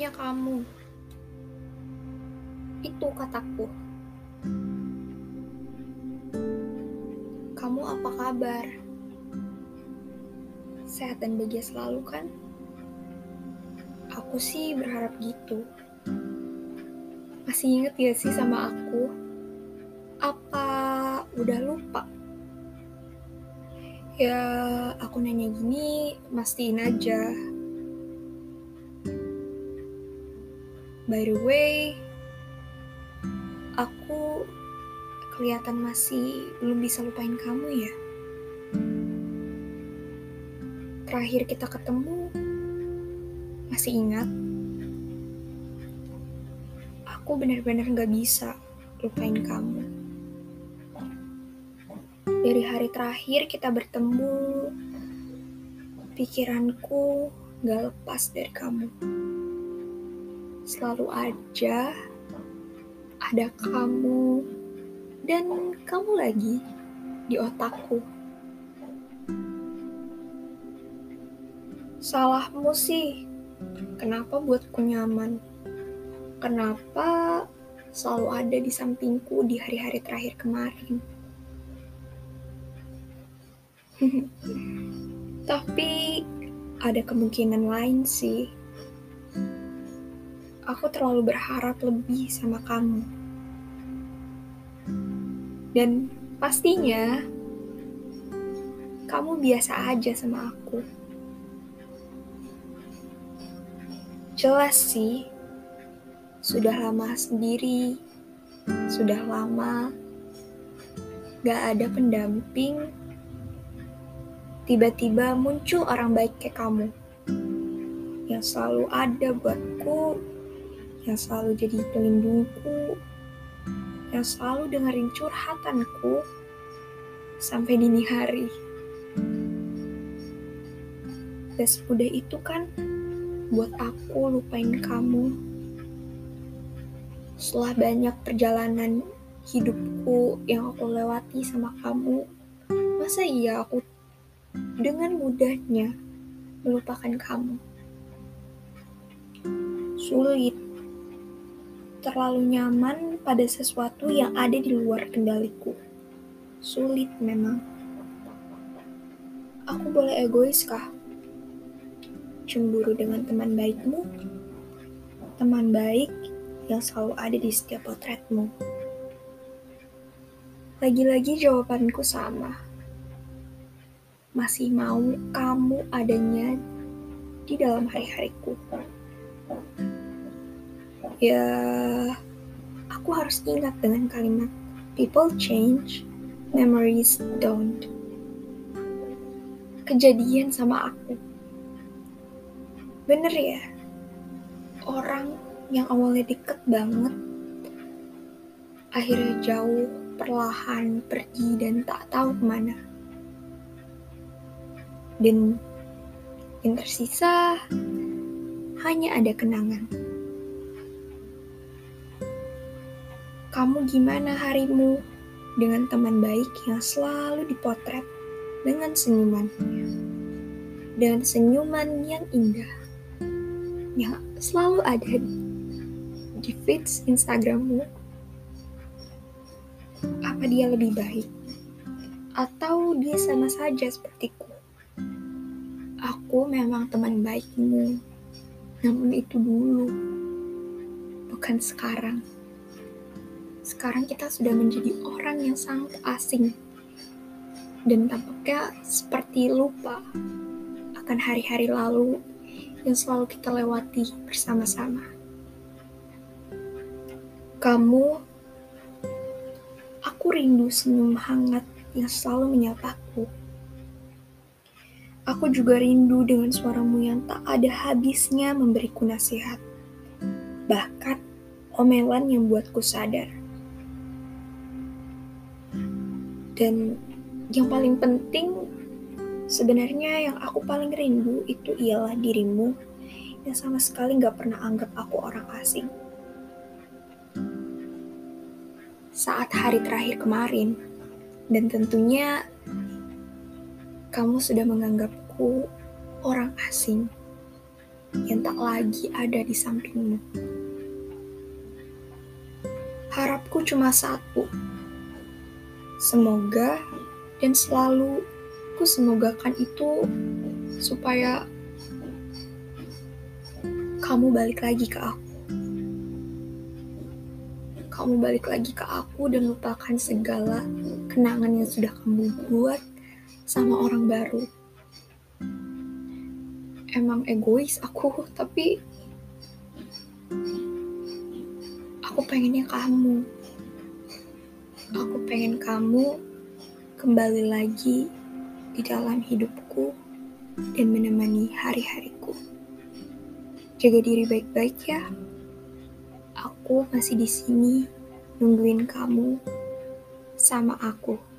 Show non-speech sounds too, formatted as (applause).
hanya kamu. Itu kataku. Kamu apa kabar? Sehat dan bahagia selalu kan? Aku sih berharap gitu. Masih inget gak sih sama aku? Apa udah lupa? Ya, aku nanya gini, mastiin aja. By the way, aku kelihatan masih belum bisa lupain kamu ya. Terakhir kita ketemu, masih ingat? Aku benar-benar gak bisa lupain kamu. Dari hari terakhir kita bertemu, pikiranku gak lepas dari kamu. Selalu aja ada kamu dan kamu lagi di otakku. Salahmu sih, kenapa buatku nyaman? Kenapa selalu ada di sampingku di hari-hari terakhir kemarin? (laughs) Tapi ada kemungkinan lain sih. Aku terlalu berharap lebih sama kamu. Dan pastinya kamu biasa aja sama aku. Jelas sih, sudah lama sendiri, sudah lama gak ada pendamping tiba-tiba muncul orang baik kayak kamu yang selalu ada buatku, yang selalu jadi pelindungku, yang selalu dengerin curhatanku sampai dini hari. Dan semudah itu kan buat aku lupain kamu. Setelah banyak perjalanan hidupku yang aku lewati sama kamu, masa iya aku dengan mudahnya melupakan kamu. Sulit, terlalu nyaman pada sesuatu yang ada di luar kendaliku. Sulit memang. Aku boleh egois kah? Cemburu dengan teman baikmu? Teman baik yang selalu ada di setiap potretmu. Lagi-lagi jawabanku sama masih mau kamu adanya di dalam hari-hariku. Ya, aku harus ingat dengan kalimat people change, memories don't. Kejadian sama aku. Bener ya, orang yang awalnya deket banget, akhirnya jauh, perlahan pergi dan tak tahu ke mana dan yang tersisa hanya ada kenangan. Kamu gimana harimu dengan teman baik yang selalu dipotret dengan senyuman? Dan senyuman yang indah yang selalu ada di feeds Instagrammu. Apa dia lebih baik? Atau dia sama saja sepertiku? Aku memang teman baikmu, namun itu dulu, bukan sekarang. Sekarang kita sudah menjadi orang yang sangat asing, dan tampaknya seperti lupa akan hari-hari lalu yang selalu kita lewati bersama-sama. Kamu, aku rindu senyum hangat yang selalu menyapaku Aku juga rindu dengan suaramu yang tak ada habisnya memberiku nasihat. Bahkan omelan yang buatku sadar. Dan yang paling penting sebenarnya yang aku paling rindu itu ialah dirimu yang sama sekali gak pernah anggap aku orang asing. Saat hari terakhir kemarin, dan tentunya kamu sudah menganggapku orang asing. yang tak lagi ada di sampingmu. Harapku cuma satu. Semoga dan selalu ku semogakan itu supaya kamu balik lagi ke aku. Kamu balik lagi ke aku dan lupakan segala kenangan yang sudah kamu buat sama orang baru. Emang egois aku, tapi aku pengennya kamu. Aku pengen kamu kembali lagi di dalam hidupku dan menemani hari-hariku. Jaga diri baik-baik ya. Aku masih di sini nungguin kamu sama aku.